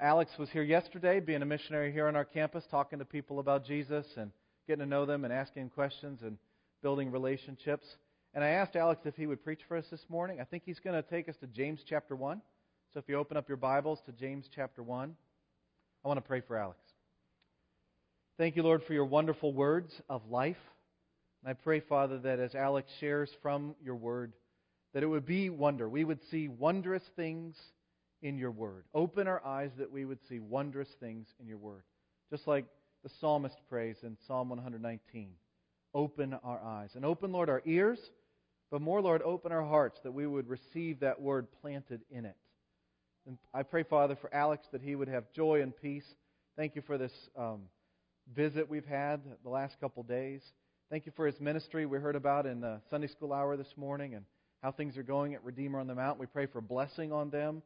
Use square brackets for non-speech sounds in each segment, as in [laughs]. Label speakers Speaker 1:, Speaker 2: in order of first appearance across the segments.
Speaker 1: Alex was here yesterday, being a missionary here on our campus, talking to people about Jesus and getting to know them and asking questions and building relationships. And I asked Alex if he would preach for us this morning. I think he's going to take us to James chapter 1. So if you open up your Bibles to James chapter 1, I want to pray for Alex. Thank you, Lord, for your wonderful words of life. And I pray, Father, that as Alex shares from your word, that it would be wonder. We would see wondrous things in your word. Open our eyes that we would see wondrous things in your word. Just like the psalmist prays in Psalm 119. Open our eyes. And open, Lord, our ears, but more, Lord, open our hearts that we would receive that word planted in it. And I pray, Father, for Alex that he would have joy and peace. Thank you for this um, visit we've had the last couple days. Thank you for his ministry we heard about in the Sunday school hour this morning and how things are going at Redeemer on the Mount. We pray for blessing on them,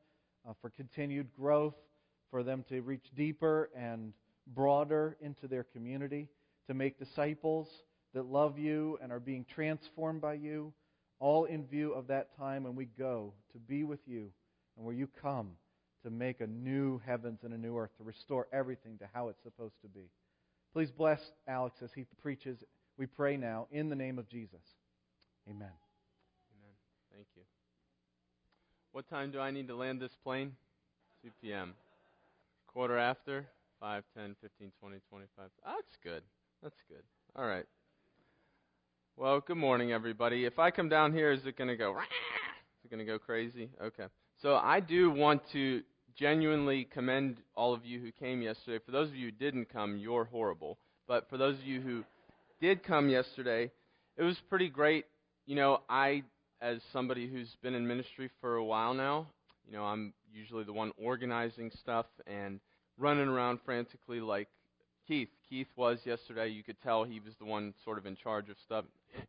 Speaker 1: uh, for continued growth, for them to reach deeper and broader into their community, to make disciples that love you and are being transformed by you, all in view of that time when we go to be with you and where you come to make a new heavens and a new earth, to restore everything to how it's supposed to be. Please bless Alex as he preaches. We pray now in the name of Jesus. Amen.
Speaker 2: Amen. Thank you. What time do I need to land this plane? 2 p.m. Quarter after? 5, 10, 15, 20, 25. Ah, that's good. That's good. All right. Well, good morning, everybody. If I come down here, is it going to go? Is it going to go crazy? Okay. So I do want to genuinely commend all of you who came yesterday. For those of you who didn't come, you're horrible. But for those of you who did come yesterday, it was pretty great. You know, I, as somebody who's been in ministry for a while now, you know, I'm usually the one organizing stuff and running around frantically like Keith. Keith was yesterday. You could tell he was the one sort of in charge of stuff.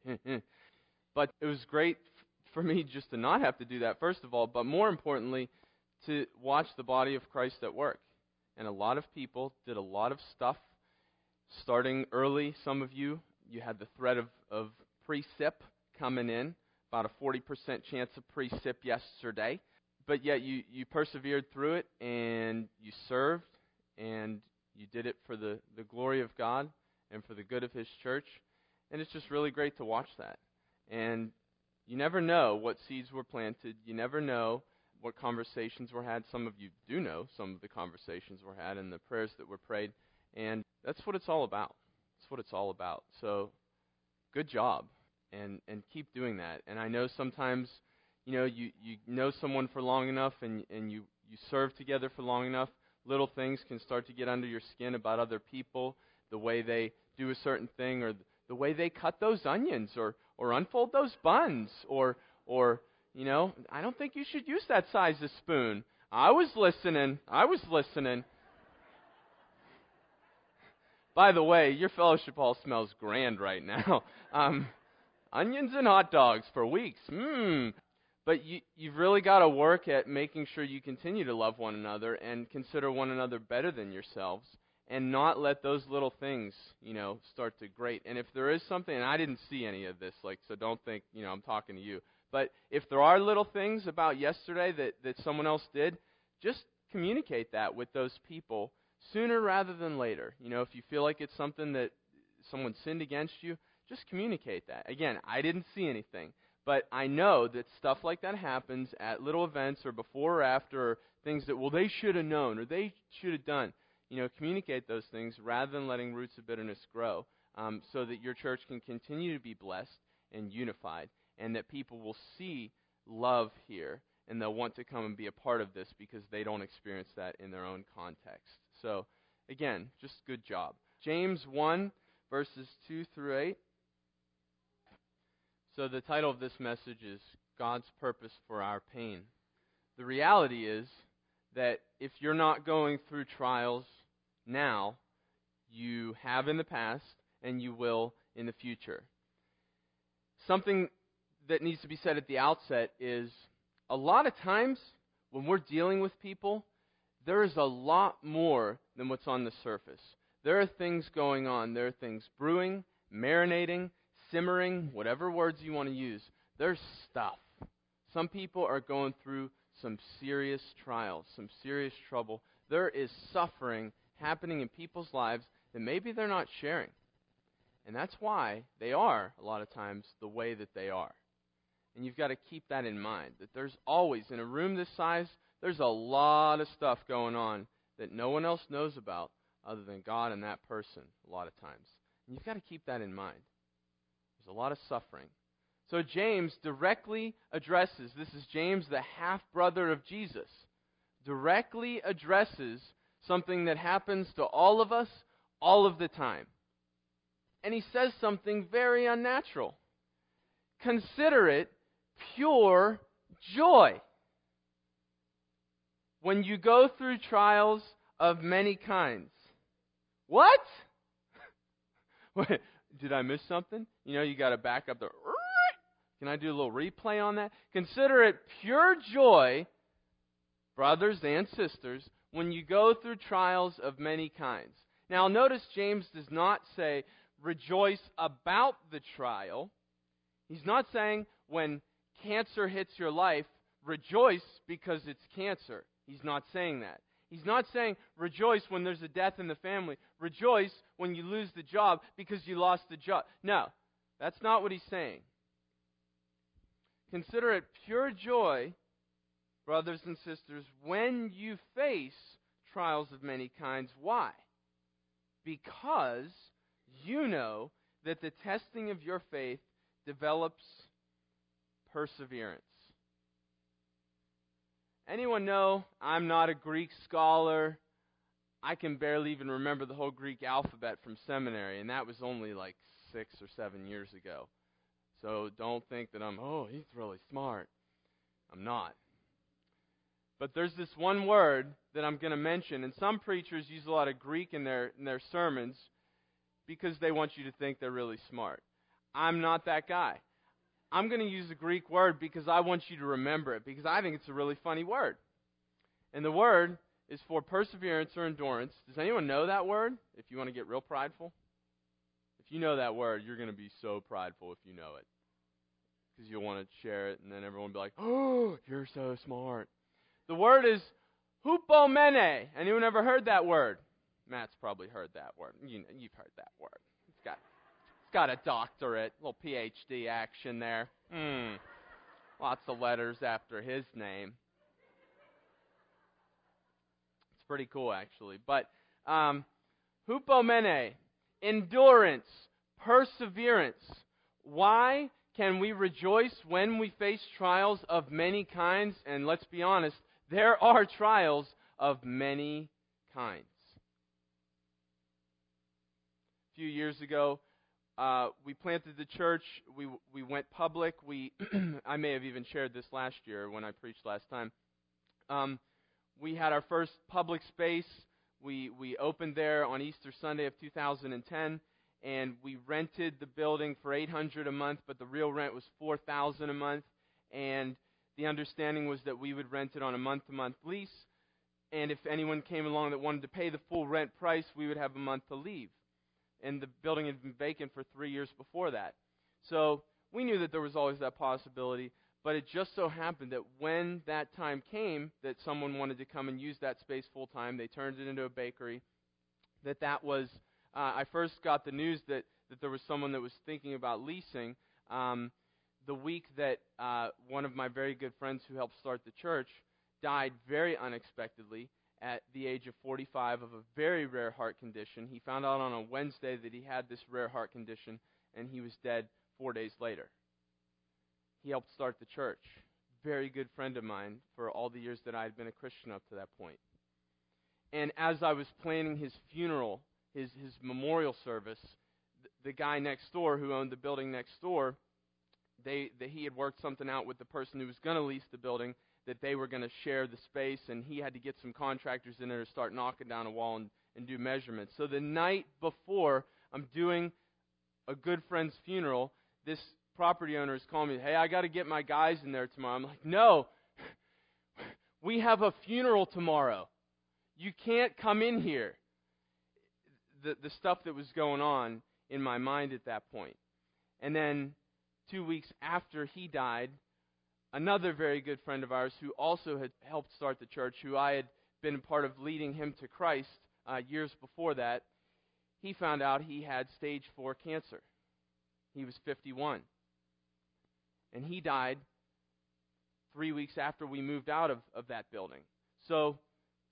Speaker 2: [laughs] but it was great for me just to not have to do that, first of all, but more importantly, to watch the body of Christ at work. And a lot of people did a lot of stuff starting early. Some of you, you had the threat of, of precip coming in, about a 40% chance of precip yesterday. But yet you, you persevered through it and you served and you did it for the, the glory of God and for the good of His church. And it's just really great to watch that. And you never know what seeds were planted. You never know what conversations were had. Some of you do know some of the conversations were had and the prayers that were prayed. And that's what it's all about. That's what it's all about. So, good job. And, and keep doing that. And I know sometimes, you know, you, you know someone for long enough and, and you, you serve together for long enough, little things can start to get under your skin about other people, the way they do a certain thing or the way they cut those onions or, or unfold those buns or, or, you know, I don't think you should use that size of spoon. I was listening. I was listening. By the way, your fellowship hall smells grand right now. [laughs] Um, onions and hot dogs for weeks. Mmm. But you, you've really got to work at making sure you continue to love one another and consider one another better than yourselves and not let those little things, you know, start to grate. And if there is something, and I didn't see any of this, like, so don't think, you know, I'm talking to you. But if there are little things about yesterday that, that someone else did, just communicate that with those people sooner rather than later. You know, if you feel like it's something that someone sinned against you, just communicate that. Again, I didn't see anything. But I know that stuff like that happens at little events or before or after, or things that, well, they should have known or they should have done. You know, communicate those things rather than letting roots of bitterness grow um, so that your church can continue to be blessed and unified and that people will see love here and they'll want to come and be a part of this because they don't experience that in their own context. So, again, just good job. James 1, verses 2 through 8. So, the title of this message is God's Purpose for Our Pain. The reality is that if you're not going through trials now, you have in the past and you will in the future. Something that needs to be said at the outset is a lot of times when we're dealing with people, there is a lot more than what's on the surface. There are things going on, there are things brewing, marinating, simmering, whatever words you want to use, there's stuff. Some people are going through some serious trials, some serious trouble. There is suffering happening in people's lives that maybe they're not sharing. And that's why they are, a lot of times, the way that they are. And you've got to keep that in mind that there's always, in a room this size, there's a lot of stuff going on that no one else knows about other than God and that person, a lot of times. And you've got to keep that in mind. There's a lot of suffering. So James directly addresses this is James, the half brother of Jesus, directly addresses something that happens to all of us all of the time. And he says something very unnatural. Consider it pure joy when you go through trials of many kinds. What? [laughs] Did I miss something? You know, you got to back up the. Can I do a little replay on that? Consider it pure joy, brothers and sisters, when you go through trials of many kinds. Now, notice James does not say rejoice about the trial. He's not saying when cancer hits your life, rejoice because it's cancer. He's not saying that. He's not saying rejoice when there's a death in the family. Rejoice when you lose the job because you lost the job. No, that's not what he's saying. Consider it pure joy, brothers and sisters, when you face trials of many kinds. Why? Because you know that the testing of your faith develops perseverance. Anyone know I'm not a Greek scholar? I can barely even remember the whole Greek alphabet from seminary, and that was only like six or seven years ago. So don't think that I'm, oh, he's really smart. I'm not. But there's this one word that I'm going to mention, and some preachers use a lot of Greek in their, in their sermons because they want you to think they're really smart. I'm not that guy. I'm going to use a Greek word because I want you to remember it, because I think it's a really funny word. And the word is for perseverance or endurance. Does anyone know that word? If you want to get real prideful? If you know that word, you're going to be so prideful if you know it. Because you'll want to share it, and then everyone will be like, oh, you're so smart. The word is hupomene. Anyone ever heard that word? Matt's probably heard that word. You, you've heard that word. Got a doctorate, little PhD action there. Hmm. Lots of letters after his name. It's pretty cool, actually. But um, hupomene, endurance, perseverance. Why can we rejoice when we face trials of many kinds? And let's be honest, there are trials of many kinds. A few years ago, uh, we planted the church. We we went public. We [clears throat] I may have even shared this last year when I preached last time. Um, we had our first public space. We we opened there on Easter Sunday of 2010, and we rented the building for 800 a month, but the real rent was 4,000 a month. And the understanding was that we would rent it on a month-to-month lease, and if anyone came along that wanted to pay the full rent price, we would have a month to leave and the building had been vacant for three years before that. So we knew that there was always that possibility, but it just so happened that when that time came that someone wanted to come and use that space full time, they turned it into a bakery. That that was, uh, I first got the news that that there was someone that was thinking about leasing. Um, the week that uh, one of my very good friends who helped start the church died very unexpectedly at the age of 45 of a very rare heart condition. He found out on a Wednesday that he had this rare heart condition, and he was dead four days later. He helped start the church. Very good friend of mine for all the years that I had been a Christian up to that point. And as I was planning his funeral, his, his memorial service, the, guy next door who owned the building next door, they, they, he had worked something out with the person who was going to lease the building, that they were going to share the space, and he had to get some contractors in there to start knocking down a wall and, and do measurements. So the night before I'm doing a good friend's funeral, this property owner is calling me, hey, I got to get my guys in there tomorrow. I'm like, no, [laughs] we have a funeral tomorrow. You can't come in here. The, the stuff that was going on in my mind at that point. And then two weeks after he died, another very good friend of ours who also had helped start the church, who I had been part of leading him to Christ uh, years before that, he found out he had stage 4 cancer. He was 51. And he died three weeks after we moved out of, of that building. So,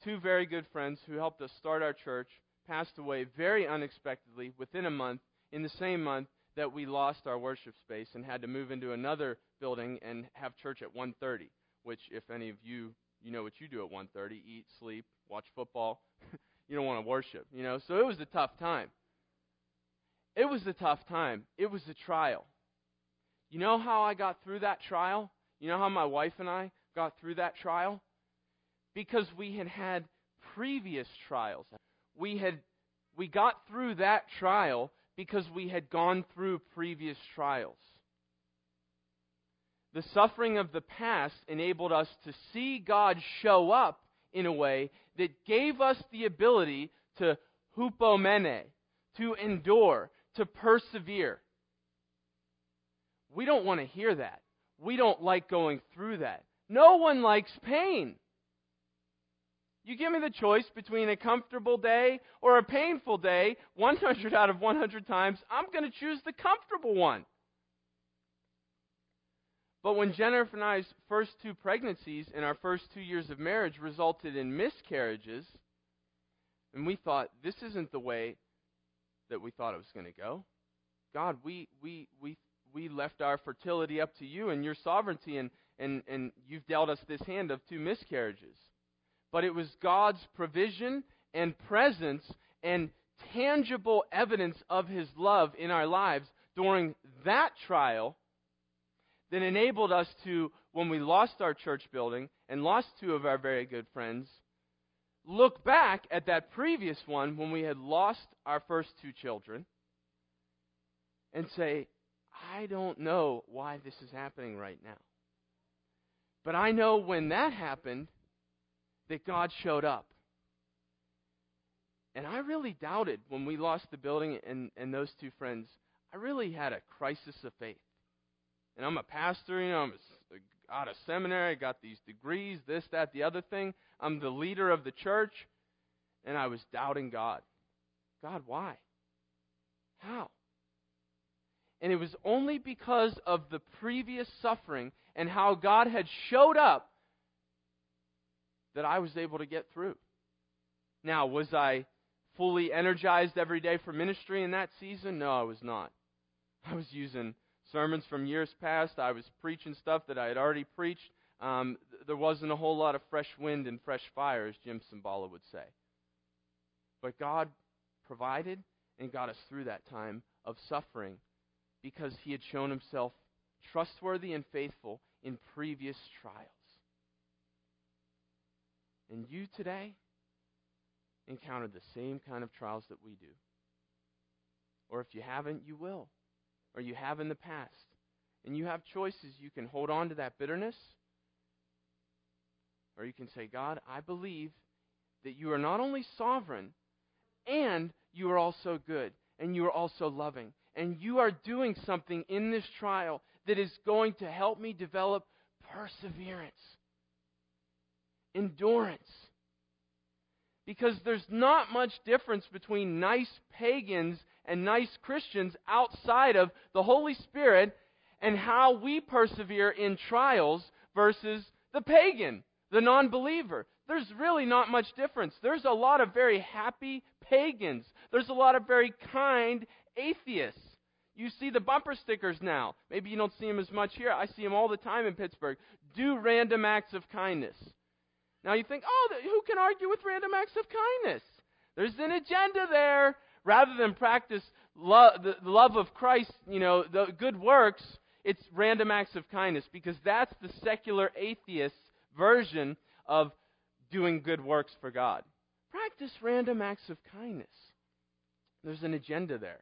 Speaker 2: two very good friends who helped us start our church passed away very unexpectedly within a month, in the same month that we lost our worship space and had to move into another building and have church at 1:30, which if any of you you know what you do at 1:30, eat, sleep, watch football. [laughs] you don't want to worship, you know. So it was a tough time. It was a tough time. It was a trial. You know how I got through that trial? You know how my wife and I got through that trial? Because we had had previous trials. We had we got through that trial because we had gone through previous trials. The suffering of the past enabled us to see God show up in a way that gave us the ability to hupomene, to endure, to persevere. We don't want to hear that. We don't like going through that. No one likes pain. You give me the choice between a comfortable day or a painful day, [laughs] 100 out of 100 times, I'm going to choose the comfortable one. But when Jennifer and I's first two pregnancies in our first two years of marriage resulted in miscarriages, and we thought, this isn't the way that we thought it was going to go. God, we, we, we, we left our fertility up to you and your sovereignty, and, and, and you've dealt us this hand of two miscarriages. But it was God's provision and presence and tangible evidence of his love in our lives during that trial that enabled us to, when we lost our church building and lost two of our very good friends, look back at that previous one when we had lost our first two children and say, I don't know why this is happening right now. But I know when that happened that God showed up. And I really doubted when we lost the building and, and those two friends. I really had a crisis of faith. And I'm a pastor, you know, I'm a, out of seminary, I got these degrees, this, that, the other thing. I'm the leader of the church. And I was doubting God. God, why? How? And it was only because of the previous suffering and how God had showed up that I was able to get through. Now, was I fully energized every day for ministry in that season? No, I was not. I was using sermons from years past. I was preaching stuff that I had already preached. Um, there wasn't a whole lot of fresh wind and fresh fire, as Jim Cymbala would say. But God provided and got us through that time of suffering because He had shown Himself trustworthy and faithful in previous trials. And you today encounter the same kind of trials that we do. Or if you haven't, you will or you have in the past. And you have choices. You can hold on to that bitterness, or you can say, God, I believe that you are not only sovereign, and you are also good, and you are also loving, and you are doing something in this trial that is going to help me develop perseverance, endurance. Because there's not much difference between nice pagans and nice Christians outside of the Holy Spirit and how we persevere in trials versus the pagan, the non believer. There's really not much difference. There's a lot of very happy pagans, there's a lot of very kind atheists. You see the bumper stickers now. Maybe you don't see them as much here. I see them all the time in Pittsburgh. Do random acts of kindness. Now you think, oh, who can argue with random acts of kindness? There's an agenda there rather than practice the love of Christ, you know, the good works, it's random acts of kindness because that's the secular atheist version of doing good works for God. Practice random acts of kindness. There's an agenda there.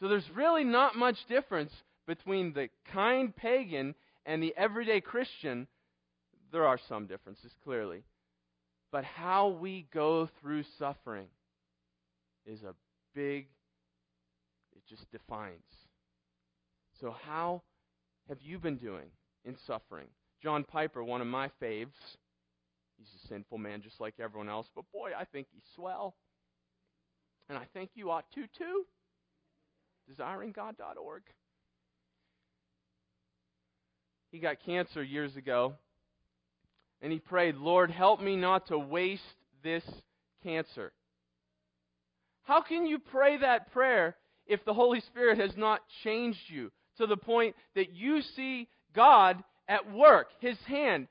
Speaker 2: So there's really not much difference between the kind pagan and the everyday Christian. There are some differences, clearly. But how we go through suffering is a big, it just defines. So, how have you been doing in suffering. John Piper, one of my faves, he's a sinful man just like everyone else, but boy, I think he's swell. And I think you ought to too. DesiringGod.org. He got cancer years ago, and he prayed, Lord, help me not to waste this cancer. How can you pray that prayer if the Holy Spirit has not changed you to the point that you see God at work, His hand,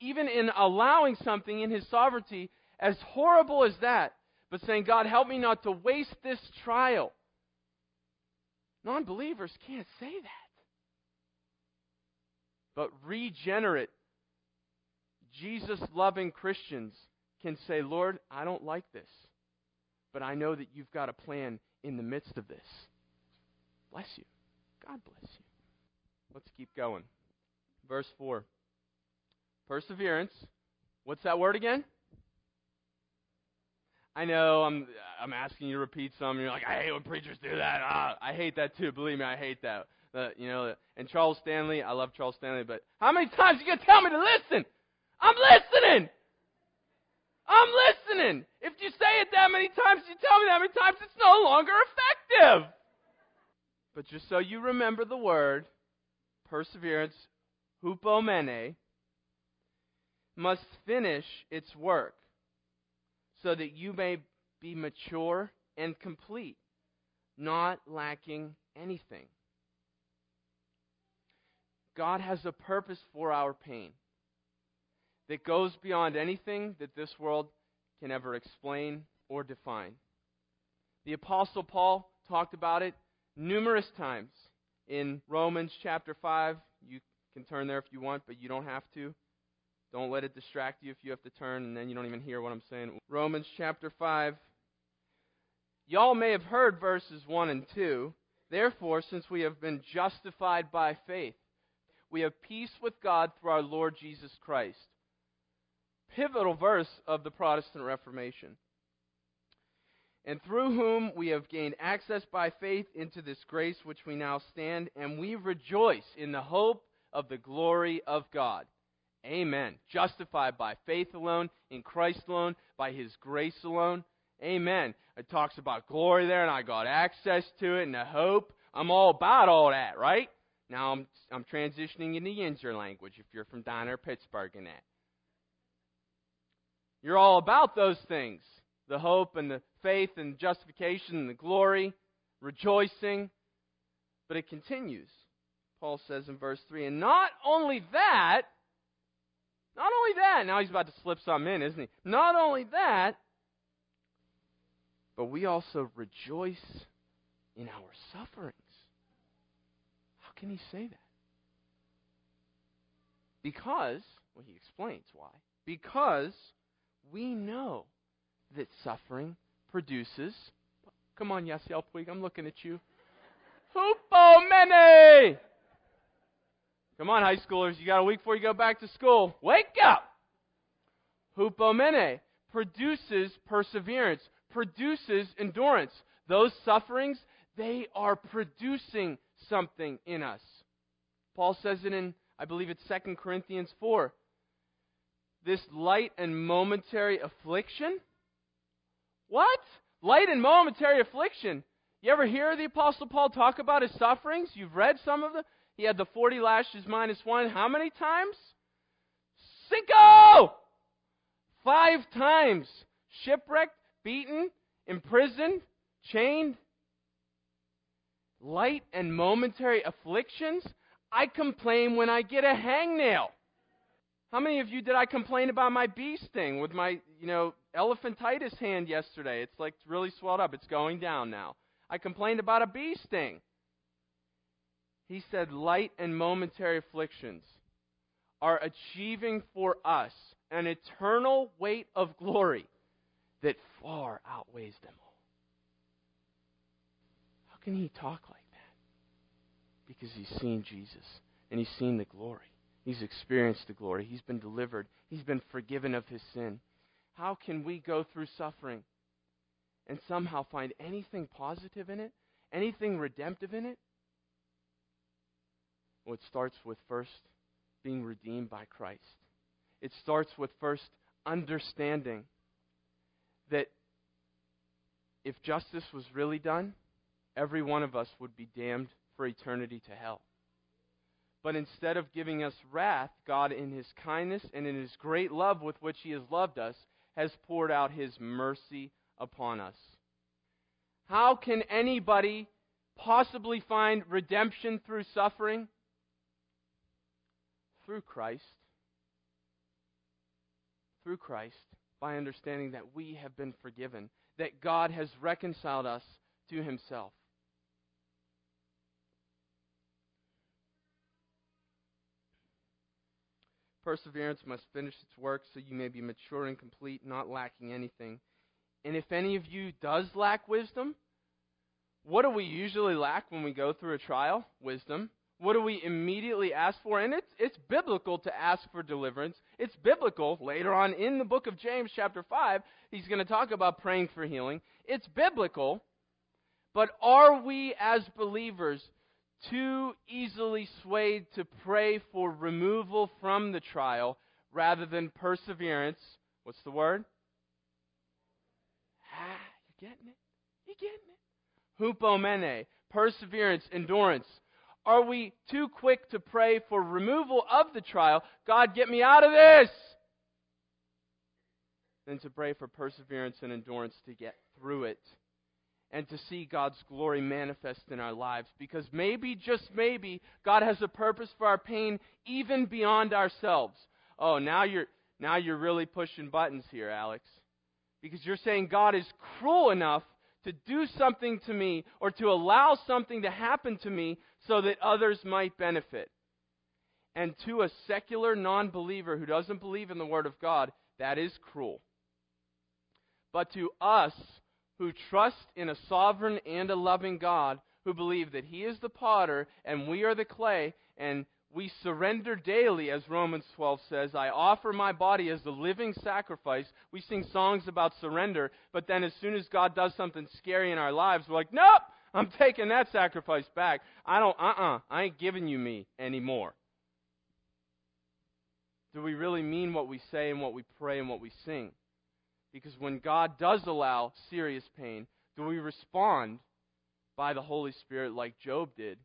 Speaker 2: even in allowing something in His sovereignty, as horrible as that, but saying, God, help me not to waste this trial? Non believers can't say that. But regenerate, Jesus loving Christians can say, Lord, I don't like this, but I know that you've got a plan in the midst of this. Bless you. God bless you. Let's keep going. Verse 4. Perseverance. What's that word again? I know I'm I'm asking you to repeat some. You're like, I hate when preachers do that. Ah, I hate that too. Believe me, I hate that. Uh, you know, and Charles Stanley, I love Charles Stanley, but how many times are you gonna tell me to listen? I'm listening. I'm listening. If you say it that many times, you tell me that many times, it's no longer effective. But just so you remember the word, perseverance, hupomene, must finish its work so that you may be mature and complete, not lacking anything. God has a purpose for our pain that goes beyond anything that this world can ever explain or define. The Apostle Paul talked about it numerous times in Romans chapter 5. You can turn there if you want, but you don't have to. Don't let it distract you if you have to turn and then you don't even hear what I'm saying. Romans chapter 5. Y'all may have heard verses 1 and 2. Therefore, since we have been justified by faith, we have peace with God through our Lord Jesus Christ. Pivotal verse of the Protestant Reformation. And through whom we have gained access by faith into this grace which we now stand, and we rejoice in the hope of the glory of God. Amen. Justified by faith alone, in Christ alone, by His grace alone. Amen. It talks about glory there, and I got access to it, and the hope. I'm all about all that, right? Now I'm I'm transitioning into Yinzer language if you're from down Pittsburgh, and that. You're all about those things the hope and the faith and justification and the glory, rejoicing. But it continues. Paul says in verse 3 And not only that, not only that, now he's about to slip some in, isn't he? Not only that, but we also rejoice in our sufferings. How can he say that? Because, well, he explains why. Because we know that suffering produces. Come on, Yasiel Puig, I'm looking at you. Hupomene! Come on, high schoolers, you got a week before you go back to school. Wake up! Hupomene produces perseverance, produces endurance. Those sufferings, they are producing something in us. Paul says it in, I believe it's 2 Corinthians 4. This light and momentary affliction? What? Light and momentary affliction. You ever hear the Apostle Paul talk about his sufferings? You've read some of them. He had the 40 lashes minus one. How many times? Cinco! Five times. Shipwrecked, beaten, imprisoned, chained. Light and momentary afflictions. I complain when I get a hangnail. How many of you did I complain about my bee sting with my, you know, elephantitis hand yesterday? It's like really swelled up. It's going down now. I complained about a bee sting. He said, light and momentary afflictions are achieving for us an eternal weight of glory that far outweighs them all. How can he talk like that? Because he's seen Jesus and he's seen the glory. He's experienced the glory. He's been delivered. He's been forgiven of his sin. How can we go through suffering and somehow find anything positive in it? Anything redemptive in it? Well, it starts with first being redeemed by Christ. It starts with first understanding that if justice was really done, every one of us would be damned for eternity to hell. But instead of giving us wrath, God, in His kindness and in His great love with which He has loved us, has poured out His mercy upon us. How can anybody possibly find redemption through suffering? Through Christ. Through Christ, by understanding that we have been forgiven, that God has reconciled us to Himself. Perseverance must finish its work so you may be mature and complete, not lacking anything. And if any of you does lack wisdom, what do we usually lack when we go through a trial? Wisdom. What do we immediately ask for? And it's, it's biblical to ask for deliverance. It's biblical. Later on in the book of James, chapter 5, he's going to talk about praying for healing. It's biblical. But are we as believers too easily swayed to pray for removal from the trial rather than perseverance. What's the word? Ah, you getting it? You getting it? Hupomene, perseverance, endurance. Are we too quick to pray for removal of the trial? God, get me out of this! Than to pray for perseverance and endurance to get through it and to see God's glory manifest in our lives. Because maybe, just maybe, God has a purpose for our pain even beyond ourselves. Oh, now you're, now you're really pushing buttons here, Alex. Because you're saying God is cruel enough to do something to me or to allow something to happen to me so that others might benefit. And to a secular non believer who doesn't believe in the Word of God, that is cruel. But to us, who trust in a sovereign and a loving God, who believe that He is the potter and we are the clay, and we surrender daily, as Romans 12 says, I offer my body as a living sacrifice. We sing songs about surrender, but then as soon as God does something scary in our lives, we're like, nope, I'm [laughs] taking that sacrifice back. I don't, uh uh-uh, uh, I ain't giving you me anymore. Do we really mean what we say and what we pray and what we sing? Because when God does allow serious pain, do we respond by the Holy Spirit like Job did?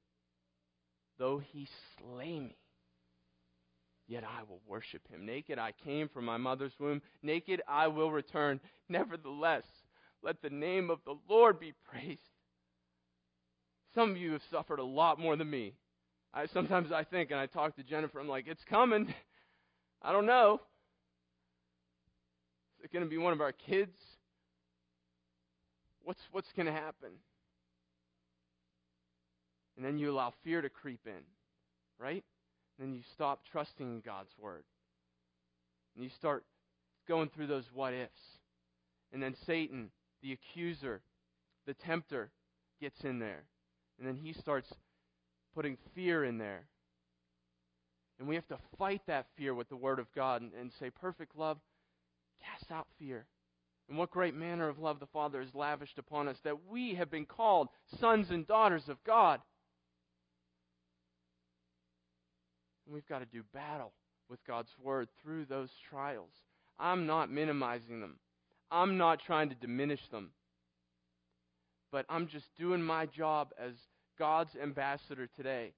Speaker 2: Though he slay me, yet I will worship him. Naked I came from my mother's womb, naked I will return. Nevertheless, let the name of the Lord be praised. Some of you have suffered a lot more than me. I sometimes I think and I talk to Jennifer, I'm like, it's coming. [laughs] I don't know it going to be one of our kids? What's, what's going to happen? And then you allow fear to creep in, right? And then you stop trusting God's word. And you start going through those what ifs. And then Satan, the accuser, the tempter, gets in there. And then he starts putting fear in there. And we have to fight that fear with the Word of God and, and say, Perfect love Cast out fear. And what great manner of love the Father has lavished upon us that we have been called sons and daughters of God. And we've got to do battle with God's Word through those trials. I'm not minimizing them, I'm not trying to diminish them. But I'm just doing my job as God's ambassador today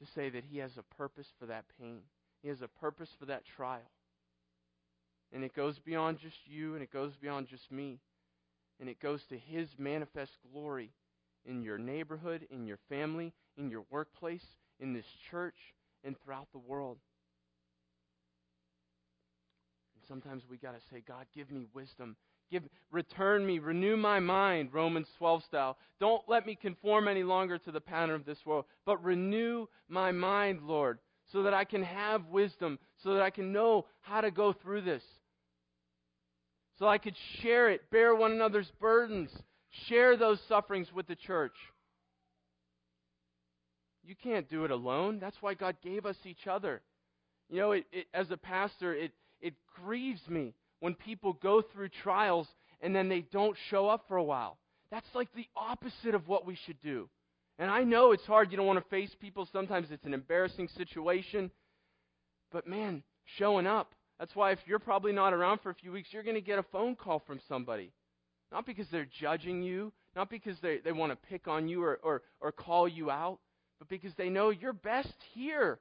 Speaker 2: to say that He has a purpose for that pain, He has a purpose for that trial. And it goes beyond just you, and it goes beyond just me. And it goes to His manifest glory in your neighborhood, in your family, in your workplace, in this church, and throughout the world. And sometimes we got to say, God, give me wisdom. Give, return me, renew my mind, Romans 12 style. Don't let me conform any longer to the pattern of this world, but renew my mind, Lord, so that I can have wisdom, so that I can know how to go through this so I could share it, bear one another's burdens, share those sufferings with the church. You can't do it alone. That's why God gave us each other. You know, it, it, as a pastor, it, it grieves me when people go through trials and then they don't show up for a while. That's like the opposite of what we should do. And I know it's hard. You don't want to face people. Sometimes it's an embarrassing situation. but man, showing up. That's why if you're probably not around for a few weeks, you're going to get a phone call from somebody. Not because they're judging you, not because they, they want to pick on you or, or, or call you out, but because they know you're best here.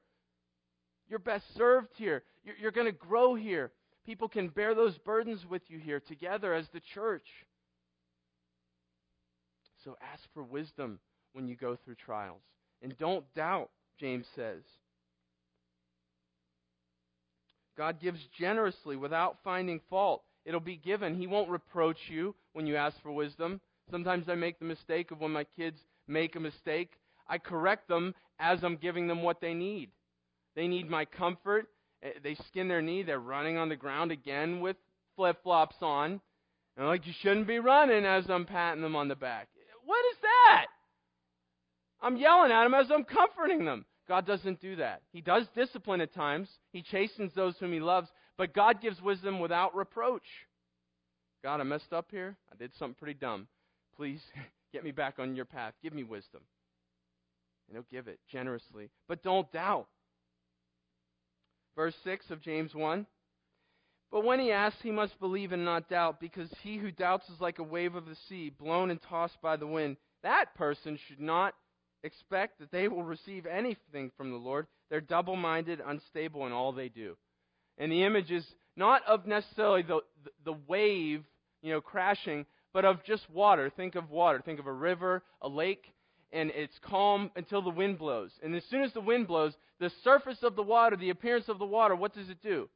Speaker 2: You're best served here. You're, you're going to grow here. People can bear those burdens with you here together as the church. So ask for wisdom when you go through trials. And don't doubt, James says. God gives generously without finding fault. It'll be given. He won't reproach you when you ask for wisdom. Sometimes I make the mistake of when my kids make a mistake, I correct them as I'm giving them what they need. They need my comfort. Eh, they skin their knee. They're running on the ground again with flip flops on. And I'm like, you shouldn't be running as I'm patting them on the back. What is that? I'm yelling at them as I'm comforting them. God doesn't do that. He does discipline at times, He chastens those whom He loves, but God gives wisdom without reproach. God, I messed up here. I did something pretty dumb. Please [laughs] get me back on your path. Give me wisdom. And He'll give it generously. But don't doubt. Verse 6 of James 1. But when he asks, he must believe and not doubt, because he who doubts is like a wave of the sea, blown and tossed by the wind. That person should not expect that they will receive anything from the Lord. They're double minded, unstable in all they do. And the image is not of necessarily the, the, wave, you know, crashing, but of just water. Think of water. Think of a river, a lake, and it's calm until the wind blows. And as soon as the wind blows, the surface of the water, the appearance of the water, what does it do?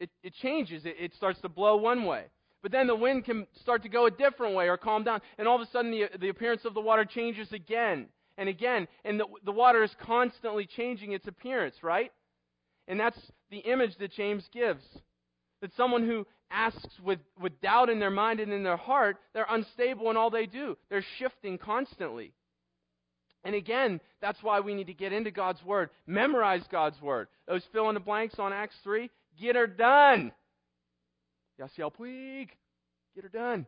Speaker 2: It, it changes. It, it starts to blow one way. But then the wind can start to go a different way or calm down. And all of a sudden, the, the appearance of the water changes again and again. And the, the water is constantly changing its appearance, right? And that's the image that James gives. That someone who asks with, with doubt in their mind and in their heart, they're unstable in all they do. They're shifting constantly. And again, that's why we need to get into God's Word. Memorize God's Word. Those fill in the blanks on Acts 3, get her done. Yasiel Puig. Get her done.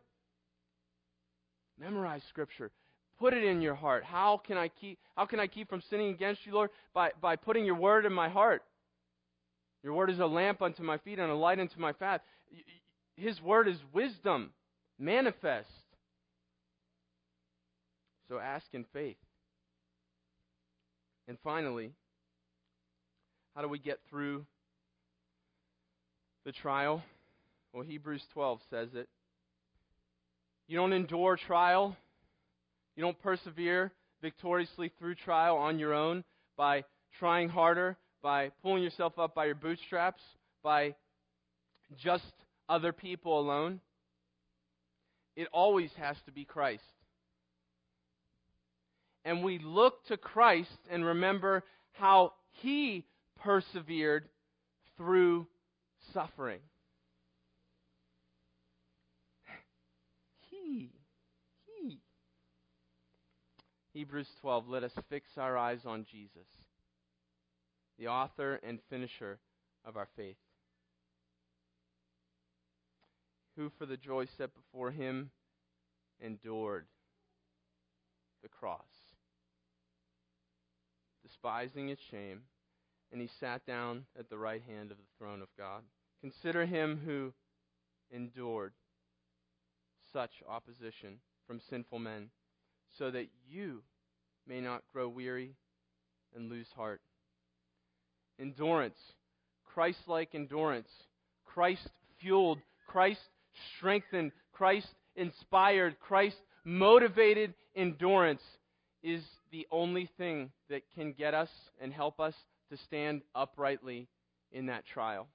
Speaker 2: Memorize Scripture. Put it in your heart. How can I keep how can I keep from sinning against you, Lord? By by putting your word in my heart. Your word is a lamp unto my feet and a light unto my path. His word is wisdom, manifest. So ask in faith. And finally, how do we get through the trial? Well, Hebrews 12 says it. You don't endure trial, you don't persevere victoriously through trial on your own by trying harder, by pulling yourself up by your bootstraps, by just other people alone. It always has to be Christ. And we look to Christ and remember how he persevered through suffering. Hebrews 12, let us fix our eyes on Jesus, the author and finisher of our faith, who for the joy set before him endured the cross, despising its shame, and he sat down at the right hand of the throne of God. Consider him who endured such opposition from sinful men so that you may not grow weary and lose heart. Endurance, Christ like endurance, Christ fueled, Christ strengthened, Christ inspired, Christ motivated endurance is the only thing that can get us and help us to stand uprightly in that trial.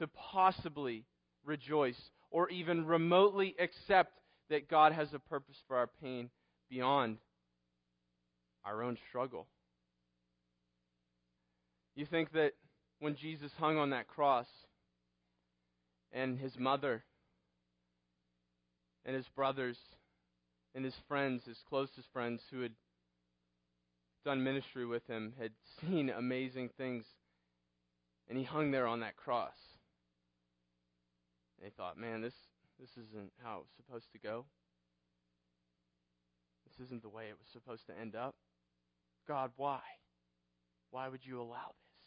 Speaker 2: To possibly rejoice or even remotely accept that God has a purpose for our pain beyond our own struggle. You think that when Jesus hung on that cross and his mother and his brothers and his friends, his closest friends who had done ministry with him, had seen amazing things, and he hung there on that cross. They thought, man, this, this isn't how it was supposed to go. This isn't the way it was supposed to end up. God, why? Why would you allow this?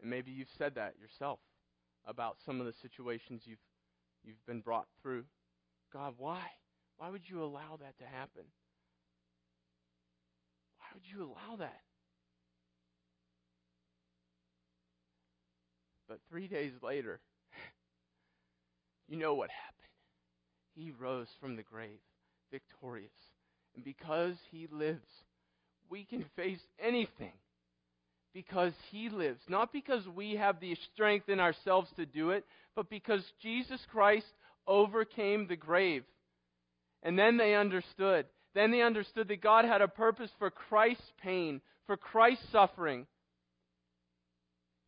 Speaker 2: And maybe you've said that yourself about some of the situations you've you've been brought through. God, why? Why would you allow that to happen? Why would you allow that? But three days later, you know what happened. He rose from the grave victorious. And because he lives, we can face anything because he lives. Not because we have the strength in ourselves to do it, but because Jesus Christ overcame the grave. And then they understood. Then they understood that God had a purpose for Christ's pain, for Christ's suffering.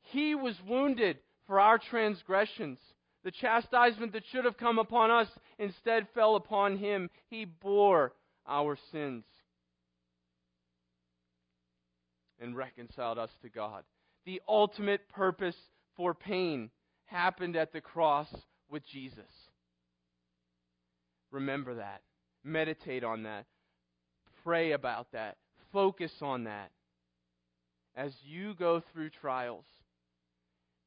Speaker 2: He was wounded for our transgressions. The chastisement that should have come upon us instead fell upon him. He bore our sins and reconciled us to God. The ultimate purpose for pain happened at the cross with Jesus. Remember that. Meditate on that. Pray about that. Focus on that as you go through trials.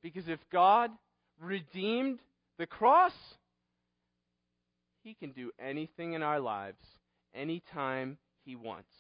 Speaker 2: Because if God redeemed the cross, He can do anything in our lives anytime He wants.